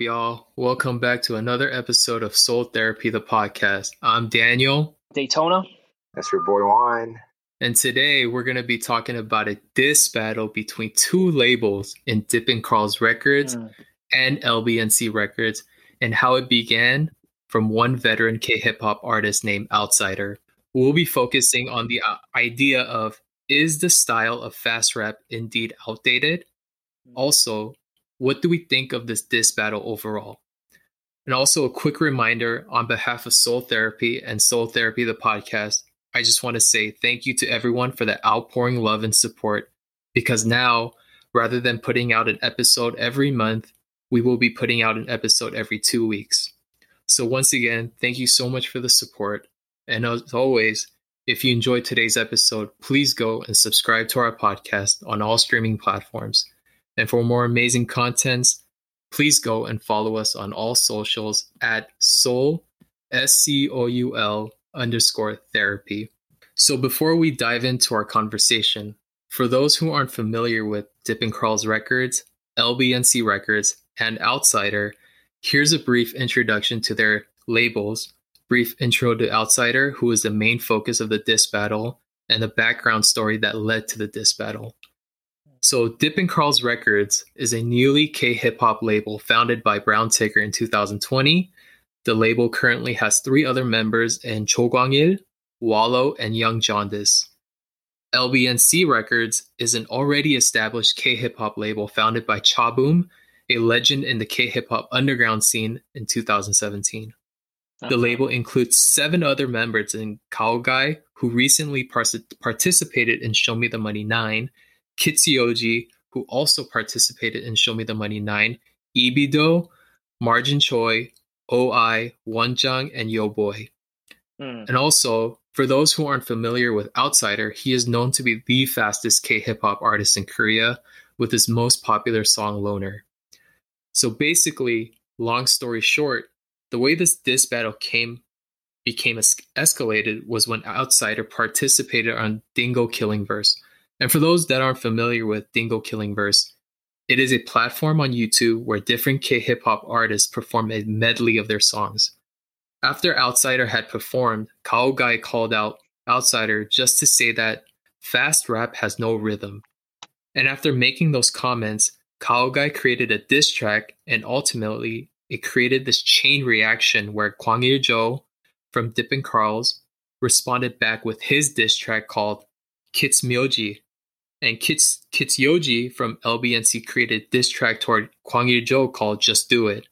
up, y'all? Welcome back to another episode of Soul Therapy, the podcast. I'm Daniel. Daytona. That's your boy Juan. And today we're going to be talking about a diss battle between two labels in Dippin' Carls Records mm. and LBNC Records and how it began from one veteran K hip hop artist named Outsider. We'll be focusing on the uh, idea of is the style of fast rap indeed outdated? Hmm. Also, what do we think of this diss battle overall? And also, a quick reminder on behalf of Soul Therapy and Soul Therapy, the podcast, I just want to say thank you to everyone for the outpouring love and support because now, rather than putting out an episode every month, we will be putting out an episode every two weeks. So, once again, thank you so much for the support. And as always, if you enjoyed today's episode, please go and subscribe to our podcast on all streaming platforms. And for more amazing contents, please go and follow us on all socials at soul, S C O U L underscore therapy. So before we dive into our conversation, for those who aren't familiar with Dippin' Carls records, LBNC Records, and Outsider, here's a brief introduction to their labels, brief intro to Outsider, who is the main focus of the disc battle, and the background story that led to the disc battle. So, Dippin' Carls Records is a newly K hip hop label founded by Brown Tigger in 2020. The label currently has three other members in Cho Kwang-il, Wallow, and Young Jaundice. LBNC Records is an already established K hip hop label founded by Chaboom, a legend in the K hip hop underground scene in 2017. The label includes seven other members in Kaogai, who recently par- participated in Show Me the Money 9, Kitsuyoji, who also participated in Show Me the Money 9, Ibido, Margin Choi, OI, Wonjang, and Yo Boy. Mm. And also, for those who aren't familiar with Outsider, he is known to be the fastest K hip hop artist in Korea with his most popular song Loner. So basically, long story short, the way this diss battle came became es- escalated was when Outsider participated on Dingo Killing Verse, and for those that aren't familiar with Dingo Killing Verse, it is a platform on YouTube where different K hip hop artists perform a medley of their songs. After Outsider had performed, Kaogai called out Outsider just to say that fast rap has no rhythm. And after making those comments, Kaogai created a diss track and ultimately it created this chain reaction where Kwang Il Jo from Dippin' Carls responded back with his diss track called Kits Myoji, and Kits Kitsuyoji from LBNC created this track toward Kwang Il-jo called Just Do It.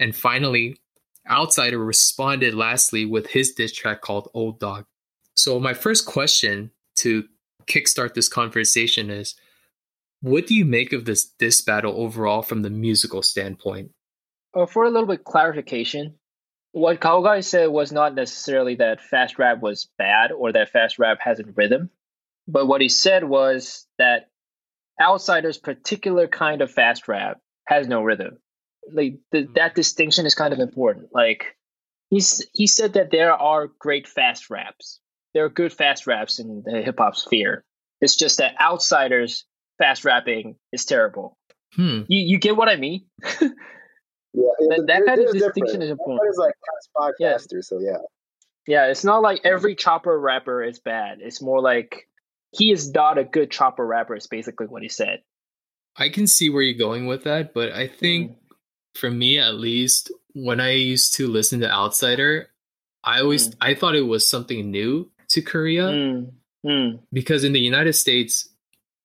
And finally, Outsider responded lastly with his diss track called Old Dog. So my first question to kickstart this conversation is what do you make of this diss battle overall from the musical standpoint? Uh, for a little bit clarification, what Kaogai said was not necessarily that fast rap was bad or that fast rap has a rhythm. But what he said was that Outsider's particular kind of fast rap has no rhythm. Like the, mm. that distinction is kind of important. Like he's he said that there are great fast raps. There are good fast raps in the hip hop sphere. It's just that Outsiders fast rapping is terrible. Hmm. You you get what I mean? yeah, that, that kind of distinction is important. That is like past podcaster, yeah. so yeah. Yeah, it's not like every chopper rapper is bad. It's more like he is not a good chopper rapper. Is basically what he said. I can see where you're going with that, but I think mm. for me at least, when I used to listen to Outsider, I always mm. I thought it was something new to Korea mm. mm. because in the United States,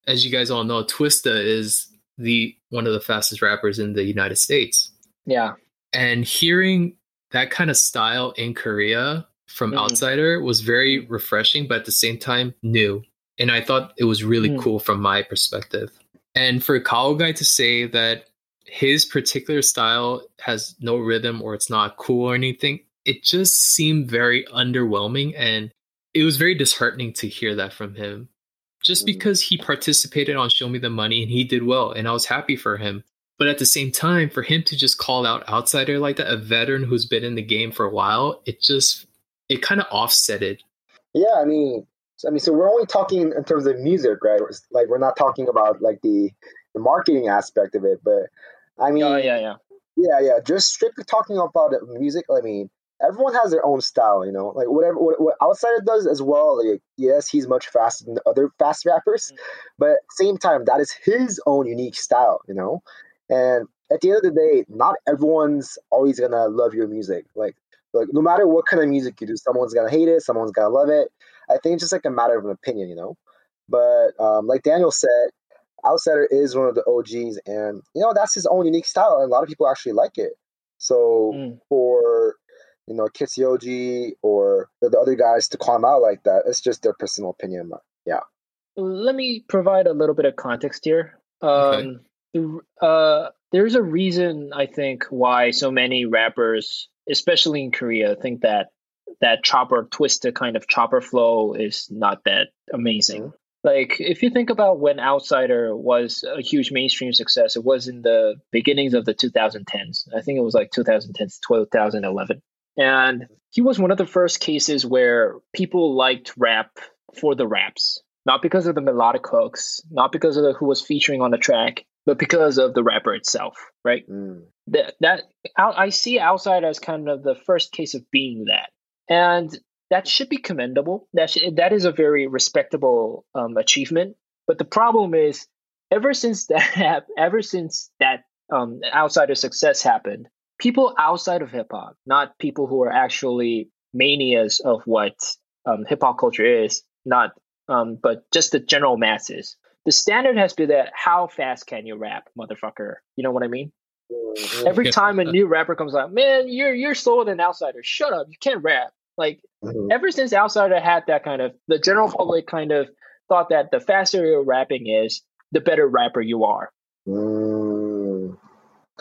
as you guys all know, Twista is the one of the fastest rappers in the United States. Yeah, and hearing that kind of style in Korea from mm. Outsider was very refreshing, but at the same time new and I thought it was really mm. cool from my perspective. And for Kaogai to say that his particular style has no rhythm or it's not cool or anything, it just seemed very underwhelming and it was very disheartening to hear that from him. Just mm. because he participated on Show Me the Money and he did well and I was happy for him. But at the same time, for him to just call out outsider like that, a veteran who's been in the game for a while, it just it kind of offset it. Yeah, I mean, I mean, so we're only talking in terms of music, right? Like we're not talking about like the the marketing aspect of it, but I mean, oh yeah, yeah, yeah, yeah. Just strictly talking about music. I mean, everyone has their own style, you know. Like whatever what, what Outsider does as well. Like yes, he's much faster than the other fast rappers, mm-hmm. but at the same time, that is his own unique style, you know. And at the end of the day, not everyone's always gonna love your music. Like like no matter what kind of music you do, someone's gonna hate it, someone's gonna love it. I think it's just like a matter of an opinion, you know. But um, like Daniel said, Outsider is one of the OGs, and you know that's his own unique style, and a lot of people actually like it. So mm. for you know Kitsuyoji or the other guys to call him out like that, it's just their personal opinion. Yeah. Let me provide a little bit of context here. Um, okay. uh, there's a reason I think why so many rappers, especially in Korea, think that that chopper twisted kind of chopper flow is not that amazing. Like if you think about when Outsider was a huge mainstream success, it was in the beginnings of the 2010s. I think it was like 2010 2011. And he was one of the first cases where people liked rap for the raps, not because of the melodic hooks, not because of the, who was featuring on the track, but because of the rapper itself, right? Mm. That that I see Outsider as kind of the first case of being that, and that should be commendable. That should, that is a very respectable um, achievement. But the problem is, ever since that, ever since that um, outsider success happened, people outside of hip hop, not people who are actually manias of what um, hip hop culture is, not um, but just the general masses. The standard has been that how fast can you rap, motherfucker? You know what I mean? Mm-hmm. Every time a new rapper comes out, man, you're you're slower than outsider. Shut up, you can't rap. Like mm-hmm. ever since Outsider had that kind of the general public kind of thought that the faster your rapping is, the better rapper you are. Mm.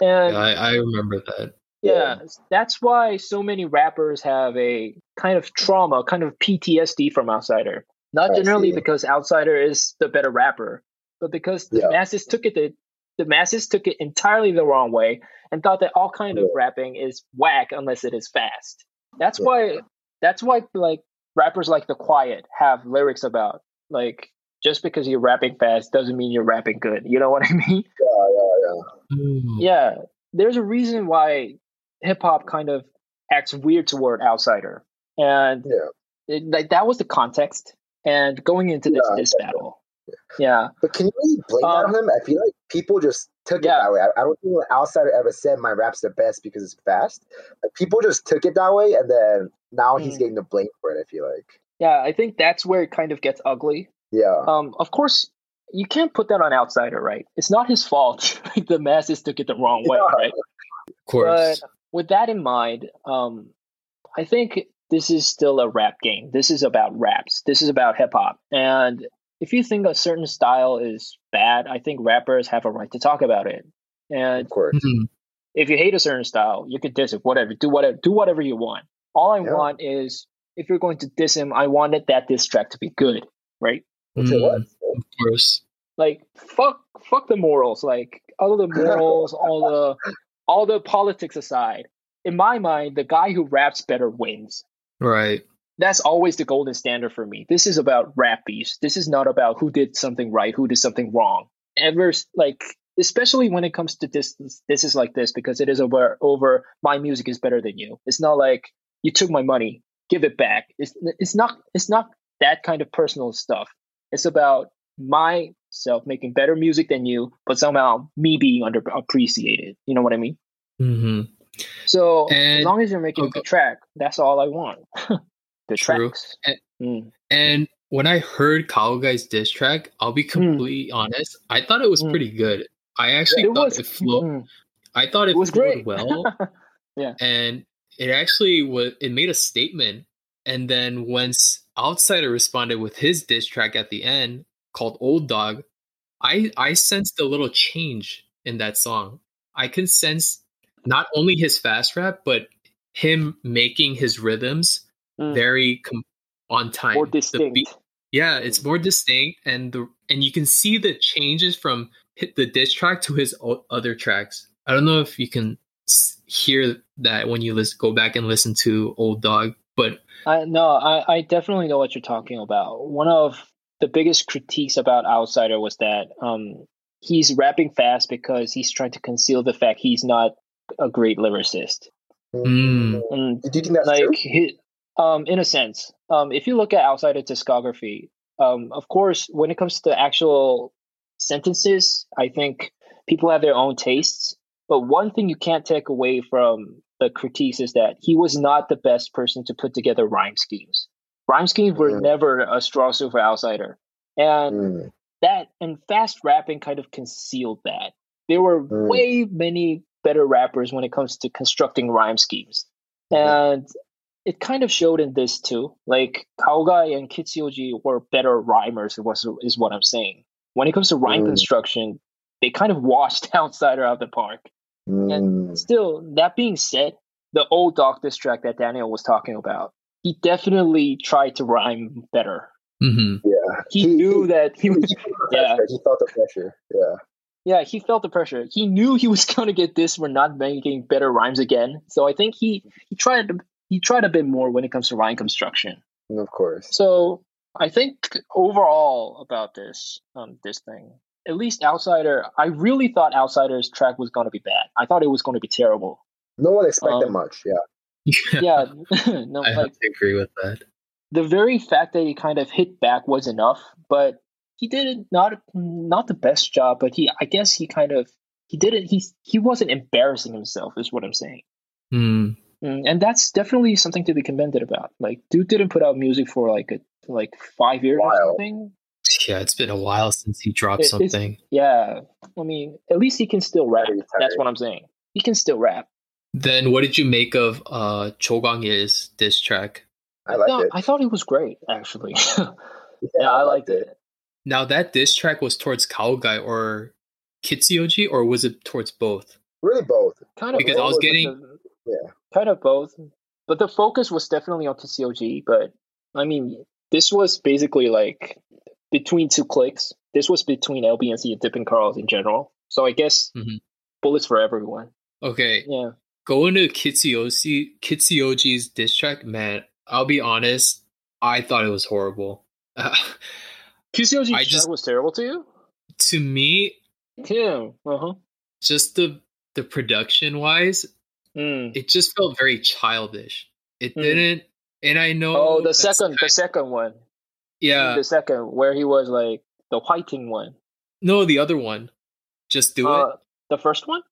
And yeah, I, I remember that. Yeah, that's why so many rappers have a kind of trauma, kind of PTSD from Outsider. Not generally because Outsider is the better rapper, but because the yeah. masses took it the, the masses took it entirely the wrong way and thought that all kind of rapping is whack unless it is fast. That's yeah. why that's why like rappers like The Quiett have lyrics about like just because you're rapping fast doesn't mean you're rapping good you know what i mean yeah yeah yeah mm. yeah there's a reason why hip-hop kind of acts weird toward outsider and yeah. it, like that was the context and going into this yeah, this battle yeah. But can you really blame um, that on him? I feel like people just took yeah. it that way. I, I don't think an outsider ever said my rap's the best because it's fast. Like, people just took it that way, and then now mm. he's getting the blame for it. I feel like. Yeah, I think that's where it kind of gets ugly. Yeah. Um. Of course, you can't put that on outsider, right? It's not his fault. the masses took it the wrong way, yeah. right? Of course. But with that in mind, um, I think this is still a rap game. This is about raps. This is about hip hop, and if you think a certain style is bad, I think rappers have a right to talk about it. And of course, mm-hmm. if you hate a certain style, you can diss it, whatever, do whatever, do whatever you want. All I yeah. want is if you're going to diss him, I wanted that diss track to be good, right? Mm, of course. Like fuck, fuck the morals. Like all the morals, all the all the politics aside. In my mind, the guy who raps better wins. Right that's always the golden standard for me. This is about rap beefs. This is not about who did something right, who did something wrong. Ever like, especially when it comes to this, this is like this because it is over over my music is better than you. It's not like you took my money, give it back. It's it's not it's not that kind of personal stuff. It's about myself making better music than you, but somehow me being underappreciated. You know what I mean? Mm-hmm. So and, as long as you're making okay. a good track, that's all I want. the True. tracks. And, mm. and, when I heard Guy's diss track, I'll be hmm. completely mm. honest. I thought it was mm. pretty good. I actually it thought was, it flowed. Mm. I thought it, it was great. well. yeah, and it actually was. It made a statement. And then once Outsider responded with his diss track at the end called "Old Dog," I I sensed a little change in that song. I can sense not only his fast rap, but him making his rhythms mm. very com- on time. More distinct. Beat, yeah, it's more distinct, and the and you can see the changes from hit the diss track to his other tracks. I don't know if you can hear that when you listen, go back and listen to Old Dog, but I no, I, I definitely know what you're talking about. One of the biggest critiques about Outsider was that um, he's rapping fast because he's trying to conceal the fact he's not a great lyricist. Mm. And Do you think that's like true? he, um in a sense um if you look at outsider discography um of course when it comes to actual sentences i think people have their own tastes but one thing you can't take away from the critiques is that he was not the best person to put together rhyme schemes rhyme schemes were Mhm. never a strong suit for outsider and Mm. that and fast rapping kind of concealed that. There were Mm. way many better rappers when it comes to constructing rhyme schemes. And it kind of showed in this too. Like Kaogai and Kitsuyoji were better rhymers, was is what I'm saying. When it comes to rhyme Mm. construction, they kind of washed Outsider out of the park. Mm. Still, that being said, the old Dog diss track that Daniel was talking about, he definitely tried to rhyme better. hmm Yeah. He, knew that he he, was he Yeah. pressure. He felt the pressure. Yeah. Yeah, he felt the pressure. He knew he was gonna get this for not making better rhymes again. So I think he he tried to, he tried a bit more when it comes to rhyme construction. Of course. So I think overall about this um this thing, at least Outsider, I really thought Outsider's track was gonna be bad. I thought it was gonna be terrible. No one expected Um, much. Yeah. Yeah, no, I like have to agree with that. the very fact that he kind of hit back was enough, but he did it not not the best job, but he I guess he kind of he didn't he he wasn't embarrassing himself is what I'm saying. Mm. Mm, and that's definitely something to be commended about. Like dude didn't put out music for like a like 5 years or something. Yeah, it's been a while since he dropped It- something. Yeah. I mean, at least he can still rap. That's what I'm saying. He can still rap. Then what did you make of uh Cho Kwang-il's diss track? I liked No, it. I thought it was great actually. Yeah, yeah, I liked it. Now that diss track was towards Kaogai or Kitsuyoji, or was it towards both? Really both. Kind of Because I was getting- the- Yeah. kind of both. But the focus was definitely on TCOG. But I mean, this was basically like between two clicks. This was between LBNC and Dippin' Carls in general. So I guess Mhm. bullets for everyone. Okay, Yeah. going to Kitsuyoshi Kitsuyoji's diss track, man, I'll be honest, I thought it was horrible. Uh, TCOG I track just- was terrible to you? to me, Yeah. Uh huh. just the the production wise, Mm. it just felt very childish. It Hmm. didn't, and I know. Oh, the second, the second one. Yeah, The second, where he was like the whiting one. no, the other one, just do it. Uh, the first one?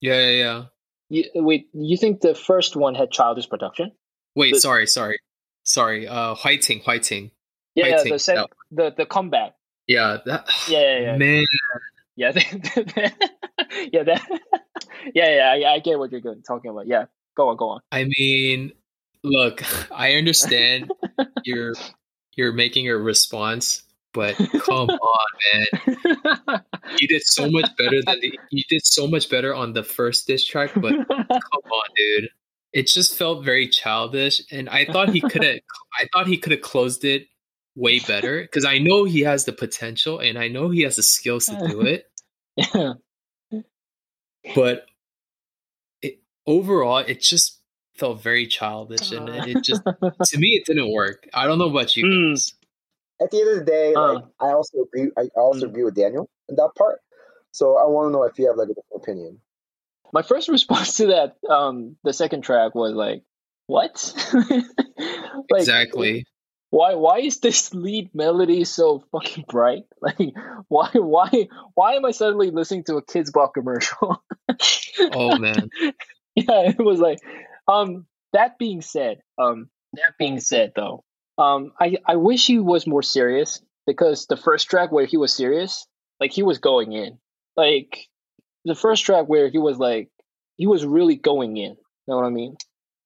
Yeah, yeah, yeah. You, wait, you think the first one had childish production? Wait, the- sorry, sorry, sorry. Uh, Whiting, Whiting. Yeah, yeah the sec- the the comeback. Yeah, that. Yeah, yeah, yeah. Man, Yeah, yeah, that, yeah, yeah. I, I get what you're good talking about. Yeah, go on, go on. I mean, look, I understand you're you're making a response, but come on, man. You did so much better than the, you did so much better on the first diss track, but come on, dude. It just felt very childish, and I thought he could have. I thought he could have closed it way better because I know he has the potential, and I know he has the skills to do it. yeah. But it, overall, it just felt very childish, and it, it just to me it didn't work. I don't know about you Mm. guys. At the end of the day, Uh. like I also agree. I also Mm. agree with Daniel in that part. So I want to know if you have like a different opinion. My first response to that, um, the second track was like, "What?" like, exactly. Why? Why is this lead melody so fucking bright? Like, why? Why? Why am I suddenly listening to a Kids Ball commercial? Oh man. yeah, it was like, um. That being said, um. That being said, though, um, I I wish he was more serious because the first track where he was serious, like he was going in, like the first track where he was like he was really going in. You know what I mean?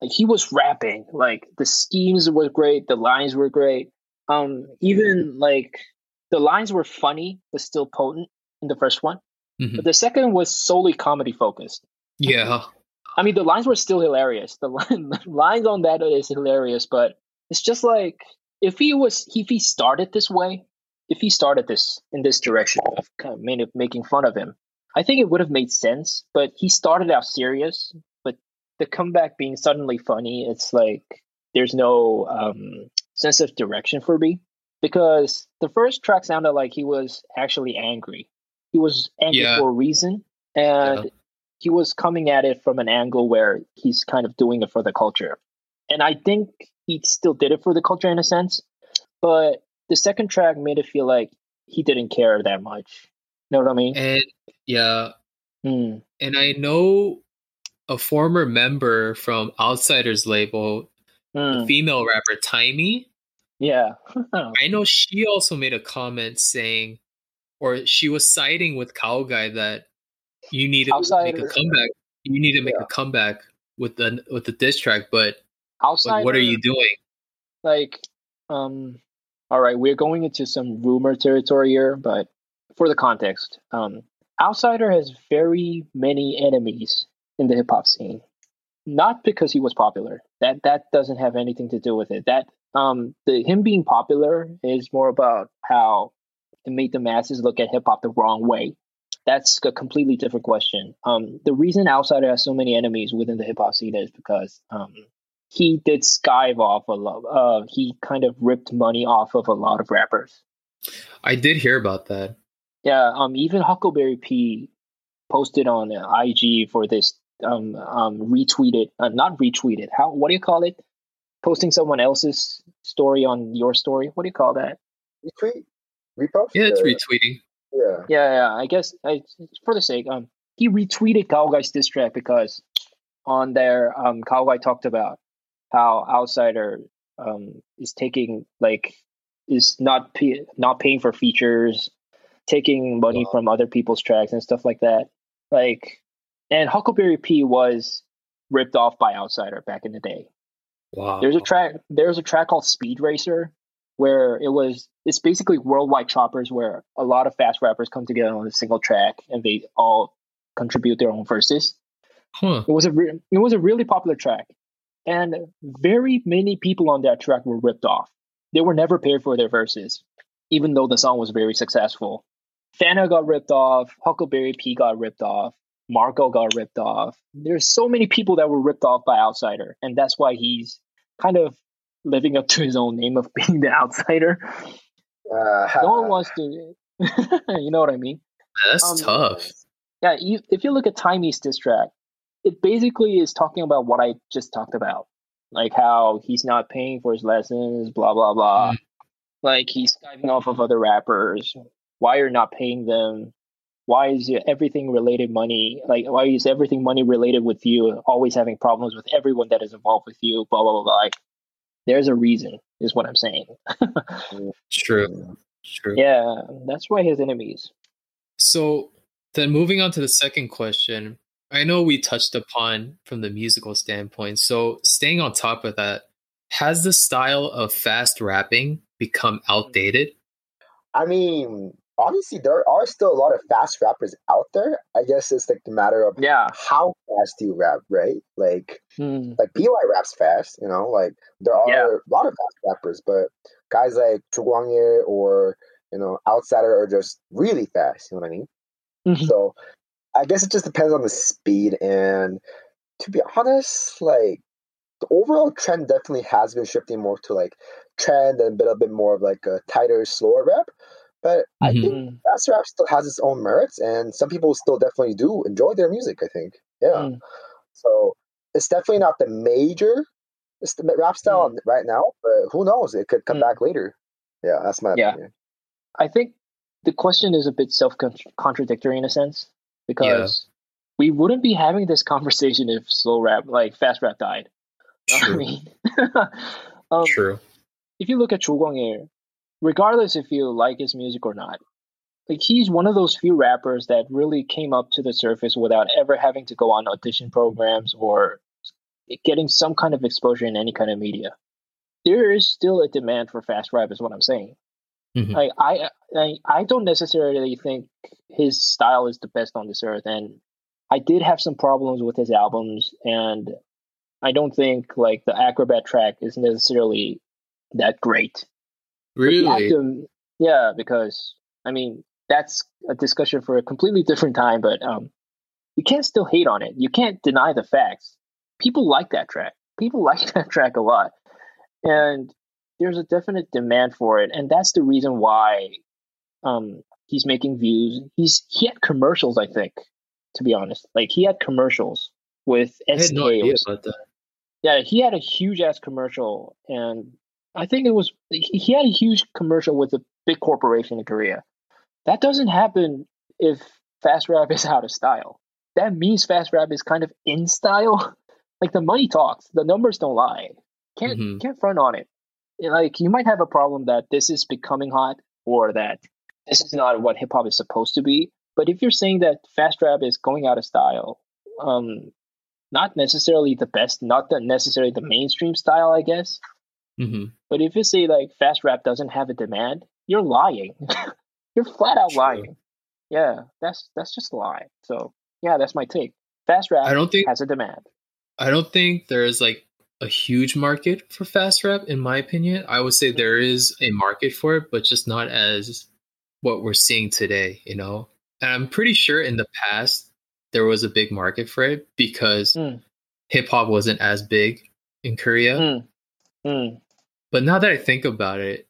Like he was rapping. Like the schemes were great, the lines were great. Um, even like the lines were funny but still potent in the first one. Mhm. But the second was solely comedy focused. Yeah. I mean, the lines were still hilarious. The, line, the lines on that is hilarious, but it's just like if he was if he started this way, if he started this in this direction of kind of made, making fun of him, I think it would have made sense. But he started out serious, but the comeback being suddenly funny, it's like there's no um, sense of direction for me because the first track sounded like he was actually angry. He was angry Yeah. for a reason, and he was coming at it from an angle where he's kind of doing it for the culture. And I think he still did it for the culture in a sense, but the second track made it feel like he didn't care that much. Know what I mean? And yeah. Mm. And I know a former member from Outsiders label, Mm. the female rapper Timey. Yeah. I know she also made a comment saying, or she was siding with Kaogai that you need to make a comeback. You need to make Yeah. a comeback with the with the diss track, but Outside. like, what are you doing? like um all right we're going into some rumor territory here but for the context um outsider has very many enemies in the hip hop scene not because he was popular that that doesn't have anything to do with it that um the him being popular is more about how it made the masses look at hip hop the wrong way that's a completely different question um the reason outsider has so many enemies within the hip hop scene is because um he did skive off a lot. Uh, he kind of ripped money off of a lot of rappers. I did hear about that. Yeah, um, even Huckleberry P posted on uh, IG for this. Um, um, retweeted, uh, not retweeted. How? What do you call it? Posting someone else's story on your story. What do you call that? Retweet? Repost? Yeah, it's Uh, retweeting. Yeah. Yeah, yeah. I guess I, for the sake, um, he retweeted Kaogai's diss track because on there, um, Kaogai talked about how Outsider um is taking like is not pay, not paying for features, taking money Wow. from other people's tracks and stuff like that. Like, and Huckleberry P was ripped off by Outsider back in the day. Wow. There's a track. There's a track called Speed Racer, where it was. It's basically worldwide choppers, where a lot of fast rappers come together on a single track, and they all contribute their own verses. Huh. It was a re- it was a really popular track, and very many people on that track were ripped off. They were never paid for their verses, even though the song was very successful. Fana got ripped off. Huckleberry P got ripped off. Marco got ripped off. There's so many people that were ripped off by Outsider, and that's why he's kind of living up to his own name of being the outsider. Uh, No one wants to, you know what I mean? That's Um, tough. Yeah, you, if you look at Timey's diss track, it basically is talking about what I just talked about, like how he's not paying for his lessons, blah blah blah. Like he's skiving off of other rappers. Why you're not paying them? Why is everything related money? Like why is everything money related with you? Always having problems with everyone that is involved with you. Blah blah blah. blah. Like, there's a reason, is what I'm saying. True. True. yeah, that's why his enemies. So then moving on to the second question, I know we touched upon from the musical standpoint. So staying on top of that, has the style of fast rapping become mm. outdated? I mean, obviously there are still a lot of fast rappers out there. I guess it's like the matter of Yeah. how fast do you rap, right? Like Hmm. like BewhY raps fast, you know, like there are Yeah. a lot of fast rappers, but guys like Chukwangye or you know, Outsider are just really fast, you know what I mean? Mhm. So I guess it just depends on the speed and to be honest, like the overall trend definitely has been shifting more to like trend and a bit a bit more of like a tighter, slower rap. But I Mhm. think Hmm. fast rap still has its own merits, and some people still definitely do enjoy their music. I think, yeah. Mm. So it's definitely not the major rap style right now, but who knows? It could come Mm. back later. Yeah, that's my Yeah. opinion. I think the question is a bit self contradictory in a sense because we wouldn't be having this conversation if slow rap, like fast rap, died. I mean, um, True. if you look at Chu Guangye, regardless if you like his music or not, like he's one of those few rappers that really came up to the surface without ever having to go on audition programs or getting some kind of exposure in any kind of media. There is still a demand for fast rap, is what I'm saying. Mhm. Like I, I, I don't necessarily think his style is the best on this earth, and I did have some problems with his albums, and I don't think like the Acrobat track is necessarily that great. But you have Really? yeah, because I mean that's a discussion for a completely different time. But um, you can't still hate on it. You can't deny the facts. People like that track. People like that track a lot, and there's a definite demand for it, and that's the reason why um he's making views. He's he had commercials, I think, To be honest, like he had commercials with had no idea about that. yeah, he had a huge ass commercial, and I think it was he had a huge commercial with a big corporation in Korea. That doesn't happen if fast rap is out of style. That means fast rap is kind of in style. Like the money talks, the numbers don't lie. Can't Mhm. can't front on it. Like you might have a problem that this is becoming hot or that this is not what hip hop is supposed to be. But if you're saying that fast rap is going out of style, um, not necessarily the best, not the necessarily the mainstream style, I guess. Hmm But if you say like fast rap doesn't have a demand, you're lying. you're flat out True. lying. Yeah, that's that's just a lie. So yeah, that's my take. Fast rap I don't think has a demand. I don't think there's like a huge market for fast rap in my opinion. I would say there is a market for it, but just not as what we're seeing today, you know. And I'm pretty sure in the past there was a big market for it because Mm. hip hop wasn't as big in Korea. Mm. Mm. But now that I think about it,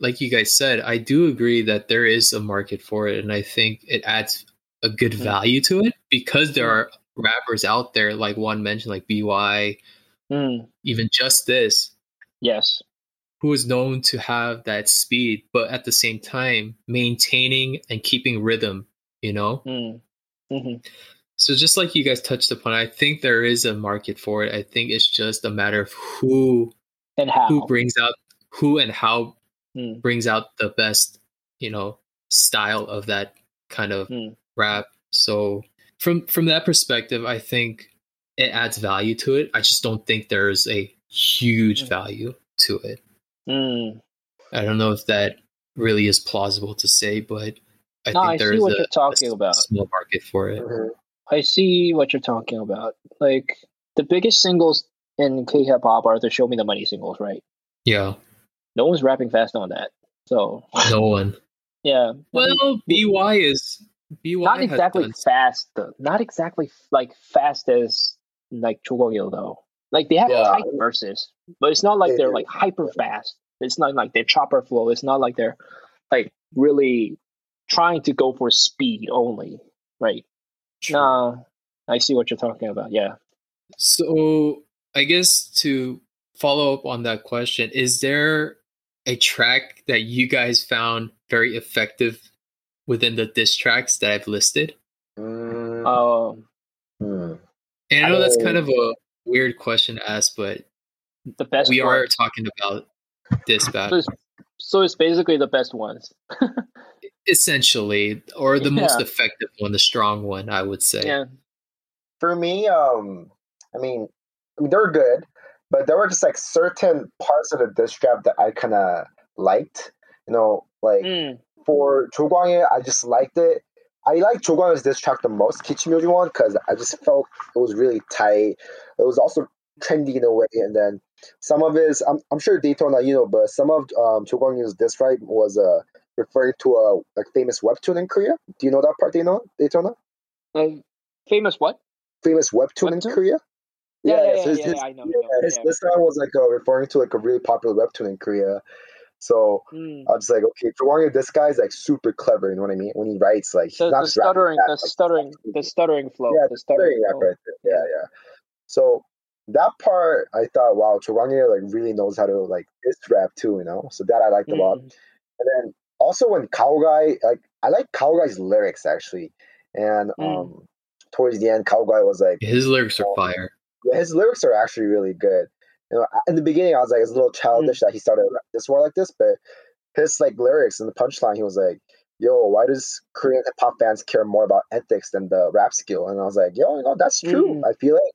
like you guys said, I do agree that there is a market for it, and I think it adds a good Mm. value to it because there Mm. are rappers out there, like one mentioned, like BewhY, Mm. even just this, Yes. who is known to have that speed, but at the same time maintaining and keeping rhythm, you know? Mm. hmm So just like you guys touched upon, I think there is a market for it. I think it's just a matter of who And how? who brings out who and how Mm. brings out the best, you know, style of that kind of Mm. rap. So from from that perspective, I think it adds value to it. I just don't think there's a huge Mm. value to it. Mm. I don't know if that really is plausible to say, but I No, think I there what a, you're talking a about. small market for it. Mhm. I see what you're talking about. Like the biggest singles in K hip hop are the Show Me the Money singles, right? Yeah, No one's rapping fast on that. So no one. yeah. I mean, Well, BewhY is BewhY not has exactly done- fast though. Not exactly like fast as like Chugogil though. Like they have Yeah. tight verses, but it's not like They they're like hyper fast. It's not like they're chopper flow. It's not like they're like really trying to go for speed only, right? Nah, I see what you're talking about. Yeah. So I guess to follow up on that question, is there a track that you guys found very effective within the diss tracks that I've listed? Um, hmm. And I know that's kind of a weird question to ask, but the best. we are talking about diss So battle it's, so it's basically the best ones. essentially, or the most effective one, the strong one, I would say. Yeah. For me, um, I mean, I mean, they were good, but there were just like certain parts of the diss trap that I kind of liked. You know, like Mm, for Chogwangye, I just liked it. I like Chogwangye's diss track the most, Kichimyoji one, because I just felt it was really tight. It was also trendy in a way, and then some of his, I'm, I'm sure Daytona, you know, but some of um, Chogwangye's diss right was uh, referring to a like famous webtoon in Korea. Do you know that part, Daytona? Daytona? uh, famous what? Famous webtoon, in Korea? Yeah, yeah, yeah, so yeah, his- yeah, I know. I yeah, his, yeah. this song was like uh, referring to like a really popular webtoon in Korea. So Mm. I was like, okay, Chogwangye, this guy's like super clever. You know what I mean? When he writes, like he's The, not the just rapping stuttering, fast, the like, stuttering, the stuttering flow. Yeah, the stuttering stuttering rap flow. right there. Yeah, yeah. So that part, I thought, wow, Chogwangye like really knows how to like this rap too. You know, so that I liked a lot. Mm. And then also when Guy, like I like Guy's lyrics actually, and Mm. um towards the end, Guy was like, His lyrics are fire. His lyrics are actually really good. You know, in the beginning, I was like, it's a little childish that he started this war like this, but his like lyrics and the punchline, he was like, "Yo, why does Korean hip hop fans care more about ethics than the rap skill?" And I was like, "Yo, you know, that's true. Mm. I feel like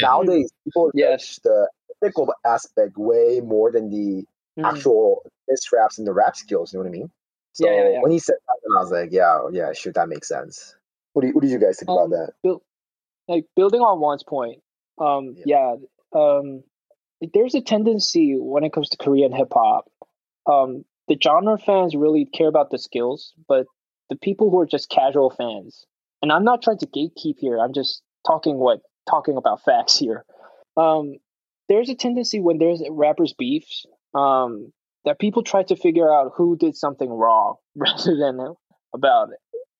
nowadays people Yes. the ethical aspect way more than the Mm. actual diss raps and the rap skills. You know what I mean? So Yeah, yeah, yeah. when he said that, I was like, "Yeah, yeah, sure, that makes sense." What do you, what did you guys think Um, about that? build, like building on Juan's point, um, yeah, um, there's a tendency when it comes to Korean hip hop, um, the genre fans really care about the skills, but the people who are just casual fans, and I'm not trying to gatekeep here. I'm just talking what talking about facts here. Um, there's a tendency when there's rappers beefs, um, that people try to figure out who did something wrong rather than about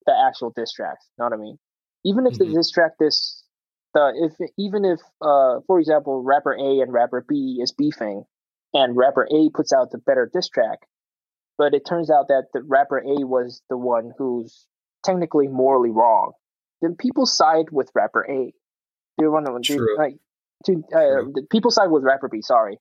the actual diss tracks. Know what I mean? Even if Mhm. the diss track this, the if even if uh for example rapper A and rapper B is beefing, and rapper A puts out the better diss track, but it turns out that the rapper A was the one who's technically morally wrong, then people side with rapper A. Do you want to True. like to uh, the people side with rapper B? Sorry,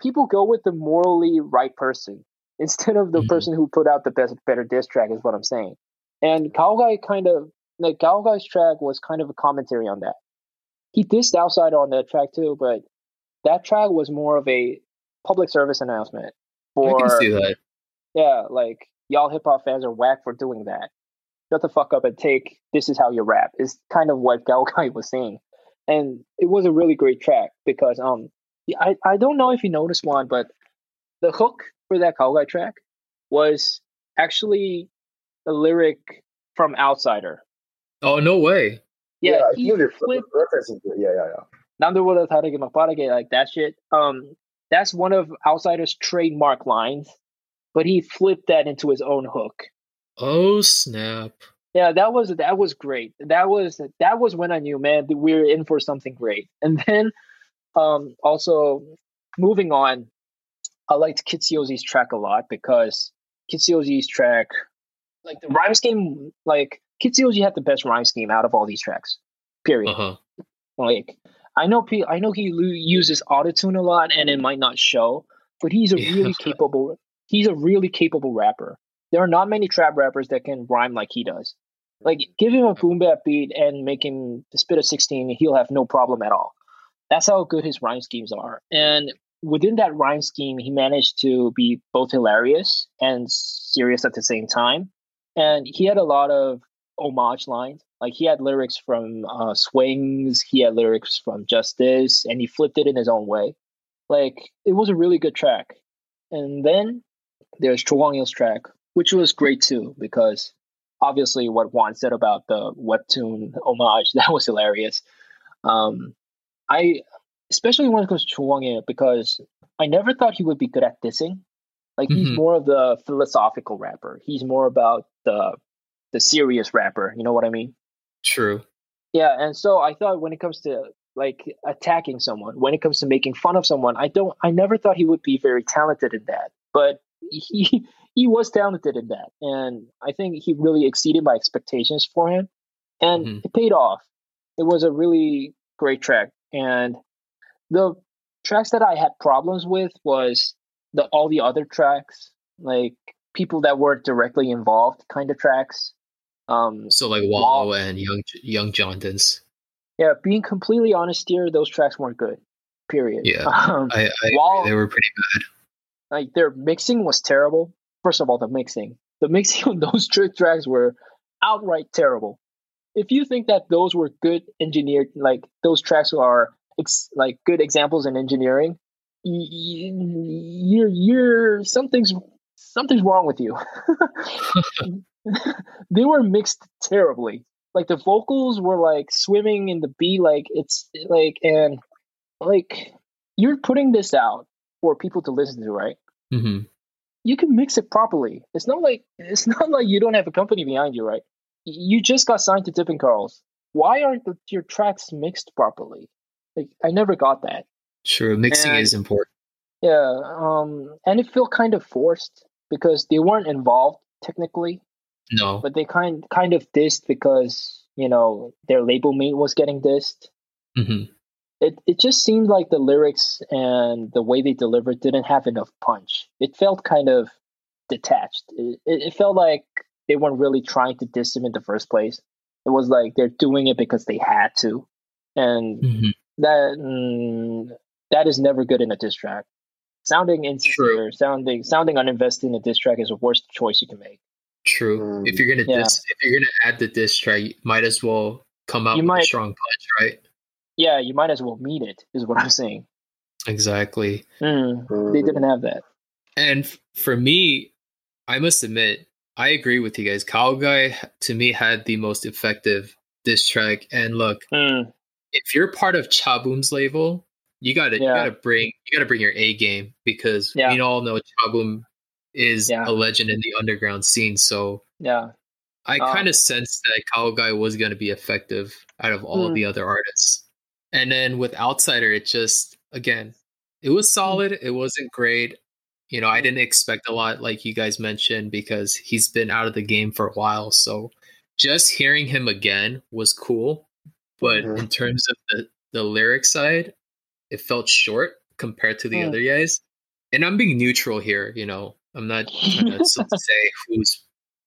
people go with the morally right person instead of the Mhm. person who put out the best better diss track. Is what I'm saying. And Kaogai kind of like Kaogai's track was kind of a commentary on that. He dissed Outsider on that track too, but that track was more of a public service announcement For, I can see that. yeah, like y'all hip hop fans are whack for doing that. Shut the fuck up and take this is how you rap is kind of what Kaogai was saying. And it was a really great track because um I, I don't know if you noticed one, but the hook for that Kaogai track was actually a lyric from Outsider. Oh no way yeah, yeah it's easier for references. Yeah, yeah, yeah. 남들보다 다르게 막 빠르게 like that shit. Um, that's one of Outsider's trademark lines, but he flipped that into his own hook. Oh snap! Yeah, that was that was great. That was that was when I knew, man, we're in for something great. And then, um, also moving on, I liked Kitsuyoji's track a lot because Kitsuyoji's track, like the rhyme scheme, like Kitsuyoji had the best rhyme scheme out of all these tracks. Period. Uh huh. Like I know, P- I know he uses autotune a lot, and it might not show, but he's a really capable. He's a really capable rapper. There are not many trap rappers that can rhyme like he does. Like give him a boom bap beat and make him spit a sixteen, he'll have no problem at all. That's how good his rhyme schemes are. And within that rhyme scheme, he managed to be both hilarious and serious at the same time. And he had a lot of homage lines. Like he had lyrics from uh, Swings, he had lyrics from Justice, and he flipped it in his own way. Like it was a really good track. And then there's Chowang track, which was great too, because obviously what Juan said about the webtoon homage, that was hilarious. Um, I especially when it comes to Chowang because I never thought he would be good at dissing. Like he's Mhm. more of the philosophical rapper. He's more about the the serious rapper. You know what I mean? True. Yeah, and so I thought when it comes to like attacking someone, when it comes to making fun of someone, I don't I never thought he would be very talented in that. But he he was talented in that. And I think he really exceeded my expectations for him. And Mhm. it paid off. It was a really great track. And the tracks that I had problems with was the all the other tracks, like people that weren't directly involved kind of tracks. Um So like Wallow and Young Young Johnson's. Yeah, being completely honest here, those tracks weren't good. Period. Yeah. Um, I, I they were pretty bad. like their mixing was terrible. First of all, the mixing. The mixing on those trick tracks were outright terrible. If you think that those were good engineered, like those tracks are ex- like good examples in engineering, y- y- you're you're something's something's wrong with you. they were mixed terribly. Like the vocals were like swimming in the beat, like it's like and like you're putting this out for people to listen to, right? hmm You can mix it properly. It's not like it's not like you don't have a company behind you, right? You just got signed to Dippin' Carls. Why aren't the, your tracks mixed properly? Like I never got that. Sure, Mixing And- is important. Yeah, um, and it felt kind of forced because they weren't involved technically, No. but they kind kind of dissed because you know their label mate was getting dissed. hmm it it just seemed like the lyrics and the way they delivered didn't have enough punch. It felt kind of detached. It, it, felt like they weren't really trying to diss him in the first place. It was like they're doing it because they had to, and hmm that mm, that is never good in a diss track. Sounding insincere, sounding sounding uninvested in a diss track is the worst choice you can make. True. Mm. If you're gonna Yeah. dis, if you're gonna add the diss track, you might as well come out You with might- a strong punch, right? Yeah, you might as well meet it. Is what I'm saying. Exactly. Mm, Mm. they didn't have that. And f- for me, I must admit, I agree with you guys. Kaogai to me had the most effective diss track. And look, Mm, if you're part of Chaboom's label, you gotta Yeah. you gotta bring you gotta bring your A game because Yeah. we all know Chaboom is Yeah. a legend in the underground scene. So yeah. I Um, kind of sensed that Kaogai was going to be effective out of all Hmm. the other artists. And then with Outsider, it just, again, it was solid. It wasn't great. You know, I didn't expect a lot, like you guys mentioned, because he's been out of the game for a while. So just hearing him again was cool. But Mhm. in terms of the, the lyric side, it felt short compared to the Hmm. other guys. And I'm being neutral here, you know, I'm not trying to say who's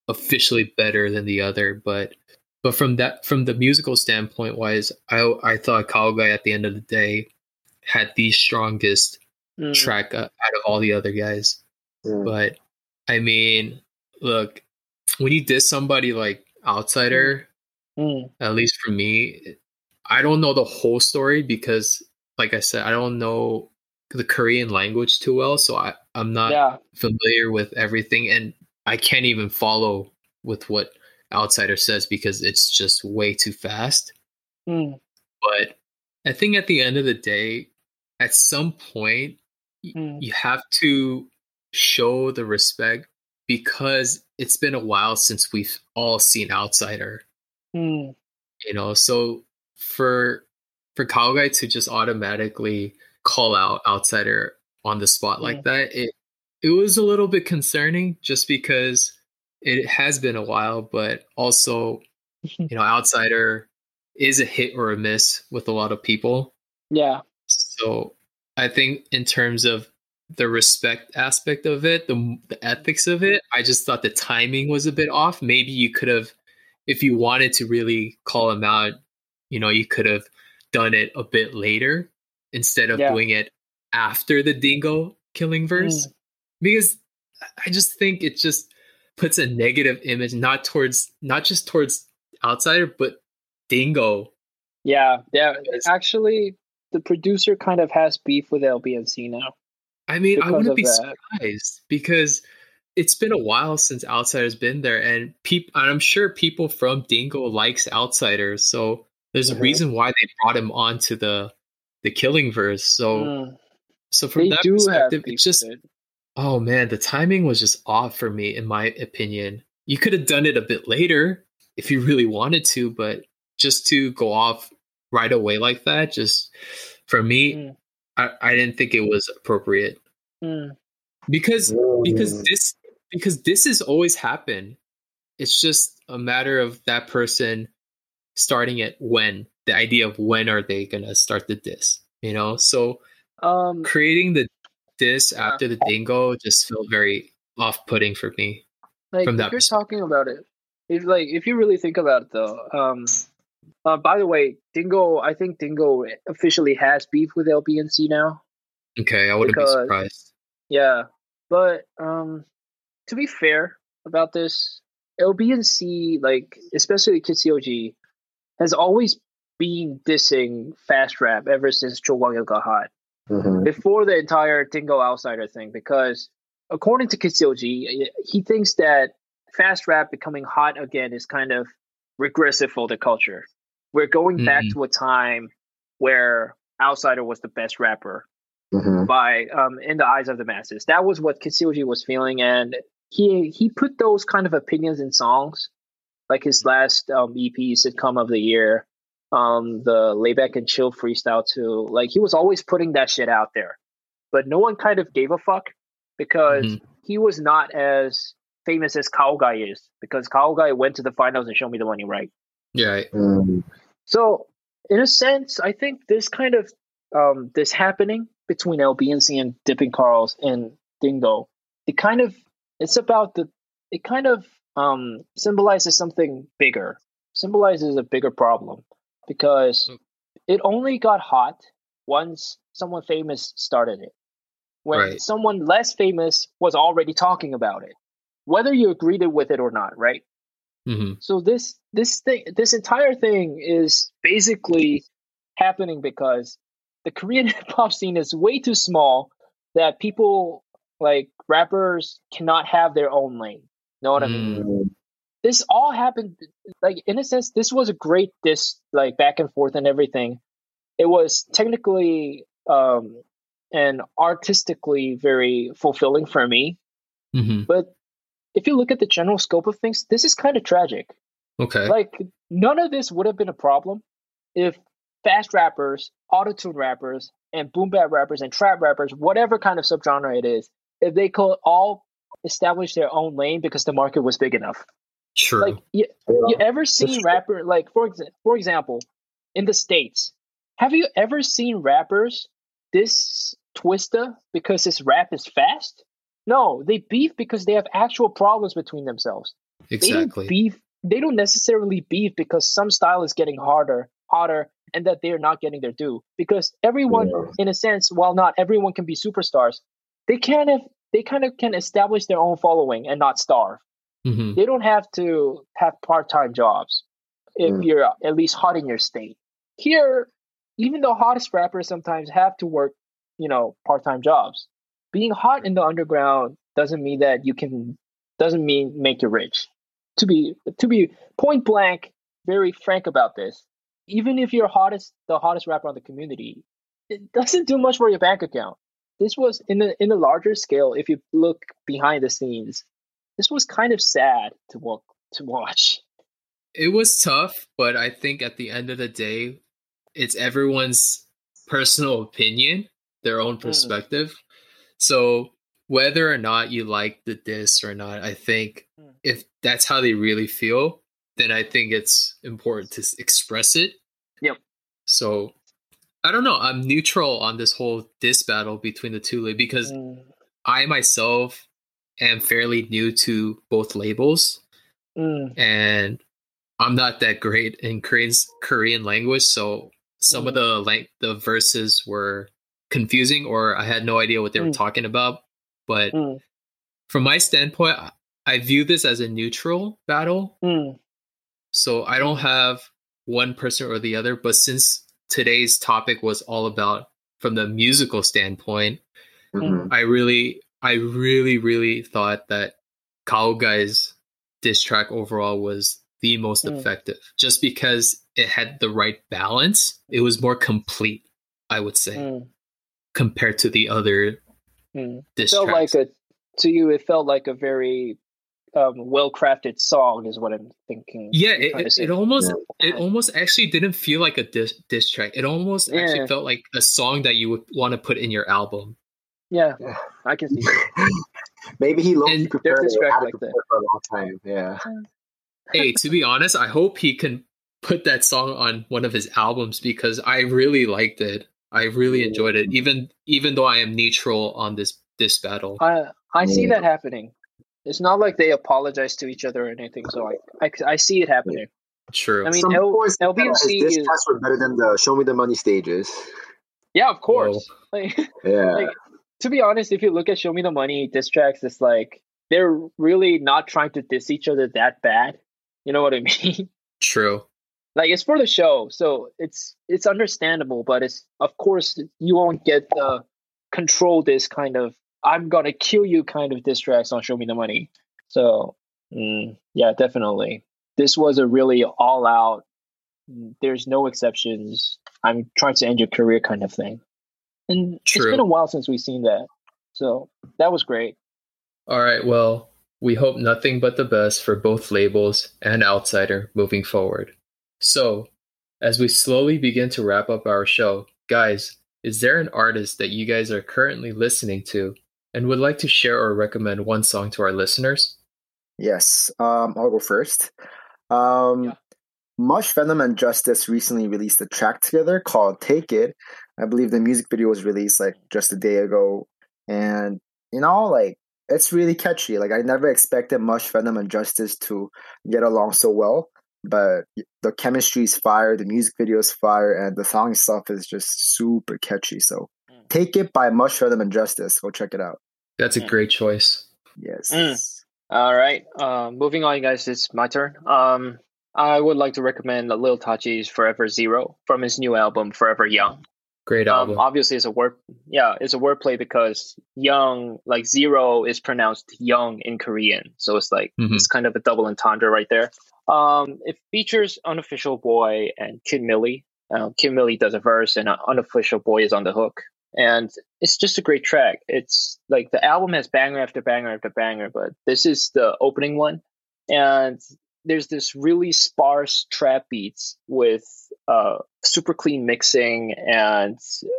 officially better than the other, but but from that from the musical standpoint wise, I I thought Kaogai at the end of the day had the strongest Mm, track uh, out of all the other guys. Mm. But I mean, look, when you diss somebody like Outsider, mm, at least for me, I don't know the whole story because, like I said, I don't know the Korean language too well, so I, I'm not yeah. familiar with everything, and I can't even follow with what Outsider says because it's just way too fast. Mm, But I think at the end of the day, at some point, Mm. you have to show the respect because it's been a while since we've all seen Outsider mm, you know so for for guy to just automatically call out outsider on the spot like that it it was a little bit concerning just because it has been a while but also you know outsider is a hit or a miss with a lot of people yeah. so i think in terms of the respect aspect of it the, the ethics of it i just thought the timing was a bit off maybe you could have if you wanted to really call him out you know you could have done it a bit later instead of Yeah. doing it after the dingo killing verse because i just think it just puts a negative image not towards not just towards outsider but dingo Yeah. Yeah. Actually, the producer kind of has beef with LBNC now. I mean, I wouldn't be that. surprised because it's been a while since Outsider's been there, and peop- and I'm sure people from Dingo likes Outsiders, so there's a Mhm. reason why they brought him onto the the Killing verse. So, Mm, so from They that do have perspective, it's just with it. oh man, the timing was just off for me, in my opinion. You could have done it a bit later if you really wanted to, but just to go off right away like that, just for me, Mm. I, I didn't think it was appropriate Mm, because because this because this has always happened it's just a matter of that person starting it when the idea of when are they gonna start the diss you know so um. creating the diss Yeah. after the dingo just felt very off-putting for me like from that you're talking about it if like if you really think about it though um uh, by the way dingo i think dingo officially has beef with lbnc now okay i wouldn't Because- be surprised yeah but um to be fair about this lbnc like especially Kitsuyoji has always been dissing fast rap ever since Cho Kwang got hot Mhm. before the entire Dingo Outsider thing because according to Kitsuyoji, he thinks that fast rap becoming hot again is kind of regressive for the culture. We're going back Mhm. to a time where Outsider was the best rapper Mhm. by um, in the eyes of the masses. That was what Kitsuyoji was feeling, and he he put those kind of opinions in songs, like his last um, EP, sitcom of the year, um, the layback and chill freestyle too. Like he was always putting that shit out there, but no one kind of gave a fuck because Mhm. he was not as famous as Kaogai is because Kaogai went to the finals and showed me the money, right? yeah I- Mm. So, in a sense, I think this kind of um, this happening between LBNC and Dippin' Carls and Dingo, it kind of it's about the it kind of um, symbolizes something bigger, symbolizes a bigger problem because Mm. it only got hot once someone famous started it. When Right. someone less famous was already talking about it, whether you agreed with it or not, right? mhm. So this this thing this entire thing is basically happening because the Korean hip hop scene is way too small that people like rappers cannot have their own lane. Know what I mean? This all happened like in a sense this was a great this like back and forth and everything. It was technically um and artistically very fulfilling for me Mhm. but if you look at the general scope of things, this is kind of tragic. Okay. Like none of this would have been a problem if fast rappers, autotune rappers, and boom bap rappers and trap rappers, whatever kind of subgenre it is, if they could all establish their own lane because the market was big enough. True. Like you, you ever seen rapper like for exa- for example, in the states, have you ever seen rappers this Twista because his rap is fast? No, they beef because they have actual problems between themselves. They exactly. don't beef. They don't necessarily beef because some style is getting harder, hotter, and that they're not getting their due. Because everyone, Yeah. in a sense, while not everyone can be superstars, they kind of they kind of can establish their own following and not starve. Hmm They don't have to have part time jobs if Mm. you're at least hot in your state. Here, even the hottest rappers sometimes have to work, you know, part time jobs. Being hot in the underground doesn't mean that you can doesn't mean make you rich. To be to be point blank, very frank about this, even if you're hottest the hottest rapper on the community, it doesn't do much for your bank account. This was in a in a larger scale, if you look behind the scenes, this was kind of sad to walk to watch. It was tough, but I think at the end of the day, it's everyone's personal opinion, their own perspective. So whether or not you like the diss or not, I think Mm. if that's how they really feel, then I think it's important to express it. Yep. So I don't know. I'm neutral on this whole diss battle between the two because Mm, I myself am fairly new to both labels mm, and I'm not that great in Korean's Korean language, so some of Mm. the like the verses were confusing or I had no idea what they were Mm. talking about. But mm, from my standpoint, I- I view this as a neutral battle. mm, So I don't have one person or the other, but since today's topic was all about from the musical standpoint, Mhm. I really, I really, really thought that Kaogai's diss track overall was the most Mm. effective, just because it had the right balance. It was more complete, I would say, mm, compared to the other mm. diss felt tracks. like a to you it felt like a very um, well crafted song is what I'm thinking. yeah, you're it, it, it almost Yeah. it almost actually didn't feel like a diss, diss track. It almost Yeah. actually felt like a song that you would want to put in your album. Yeah, Yeah. I can see. that. Maybe he low And- prepared They're it, distract had it like that. for a long time. Yeah. hey, to be honest, I hope he can put that song on one of his albums because I really liked it. I really enjoyed it, even even though I am neutral on this this battle. I I see that happening. It's not like they apologize to each other or anything. So I I, I see it happening. True. I mean, Some L- people said LBNC his diss is- were better than the Show Me the Money stages. Yeah, of course. Like, Yeah. Like, to be honest, if you look at Show Me the Money diss tracks, it's like they're really not trying to diss each other that bad. You know what I mean? True. like it's for the show, so it's it's understandable, but it's of course you won't get the control this kind of I'm gonna kill you kind of diss tracks on Show Me the Money. So mm, yeah, definitely. This was a really all out. There's no exceptions. I'm trying to end your career kind of thing. And it's True. been a while since we've seen that. So that was great. All right. Well, we hope nothing but the best for both labels and Outsider moving forward. So, as we slowly begin to wrap up our show, guys, is there an artist that you guys are currently listening to and would like to share or recommend one song to our listeners? Yes, um, I'll go first. Um, Yeah. Mushvenom and Justhis recently released a track together called "Take It." I believe the music video was released like just a day ago, and you know, like it's really catchy. Like I never expected Mushvenom and Justhis to get along so well, but the chemistry is fire, the music video is fire, and the song itself is just super catchy. So, Mm. "Take It" by Mushvenom and Justhis. Go check it out. That's a Mm. great choice. Yes. Mm. All right. Um, moving on, guys. It's my turn. Um, I would like to recommend Lil Tachi's "Forever Zero from his new album "Forever Young." Great Um, obviously, it's a word. Yeah, it's a wordplay because "young" like zero is pronounced "young" in Korean, so it's like Mhm. it's kind of a double entendre right there. Um, it features unofficial boy and Kid Milli. Uh, Kid Milli does a verse, and uh, unofficial boy is on the hook. and it's just a great track. It's like the album has banger after banger after banger, but this is the opening one, and there's this really sparse trap beats with uh, super clean mixing and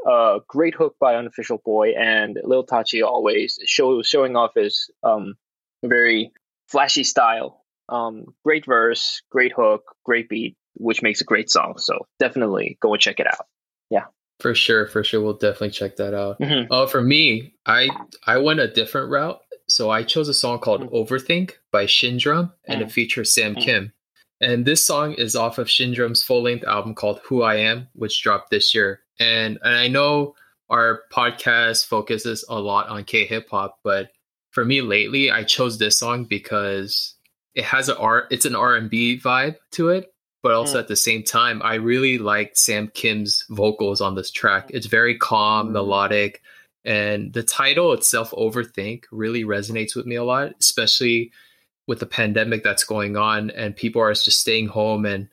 uh, great hook by Unofficial Boy and Lil Tachi always show, showing off his um, very flashy style. Um, great verse, great hook, great beat, which makes a great song. So definitely go and check it out. Yeah. For sure, for sure, we'll definitely check that out. Mm-hmm. Uh, for me, I I went a different route. So I chose a song called Mm. Overthink by Shindrum, and it Mm. features Sam Mm. Kim. And this song is off of Shindrum's full length album called Who I Am, which dropped this year. And, and I know our podcast focuses a lot on K hip hop, but for me lately, I chose this song because it has an R, it's an R and B vibe to it, but also Mm. at the same time, I really like Sam Kim's vocals on this track. It's very calm, Mm. melodic, and the title itself, Overthink, really resonates with me a lot, especially with the pandemic that's going on and people are just staying home and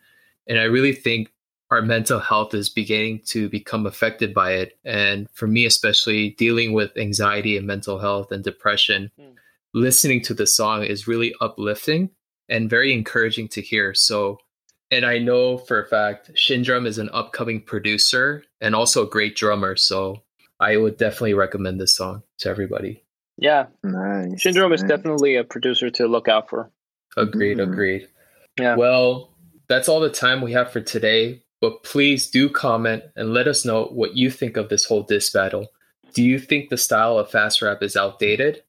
and I really think our mental health is beginning to become affected by it. And for me, especially dealing with anxiety and mental health and depression, Mm. listening to the song is really uplifting and very encouraging to hear. So, and I know for a fact, Shindrum is an upcoming producer and also a great drummer. So, I would definitely recommend this song to everybody. Yeah, Nice. Shindrum is definitely a producer to look out for. Agreed, Mhm. agreed. Yeah. Well, that's all the time we have for today. But please do comment and let us know what you think of this whole diss battle. Do you think the style of fast rap is outdated?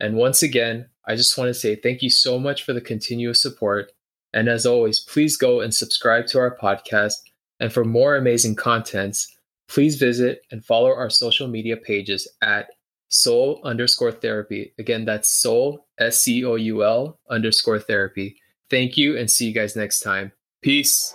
And once again, I just want to say thank you so much for the continuous support. And as always, please go and subscribe to our podcast. And for more amazing contents, please visit and follow our social media pages at soul underscore therapy. Again, that's soul, S C O U L underscore therapy. Thank you and see you guys next time. Peace.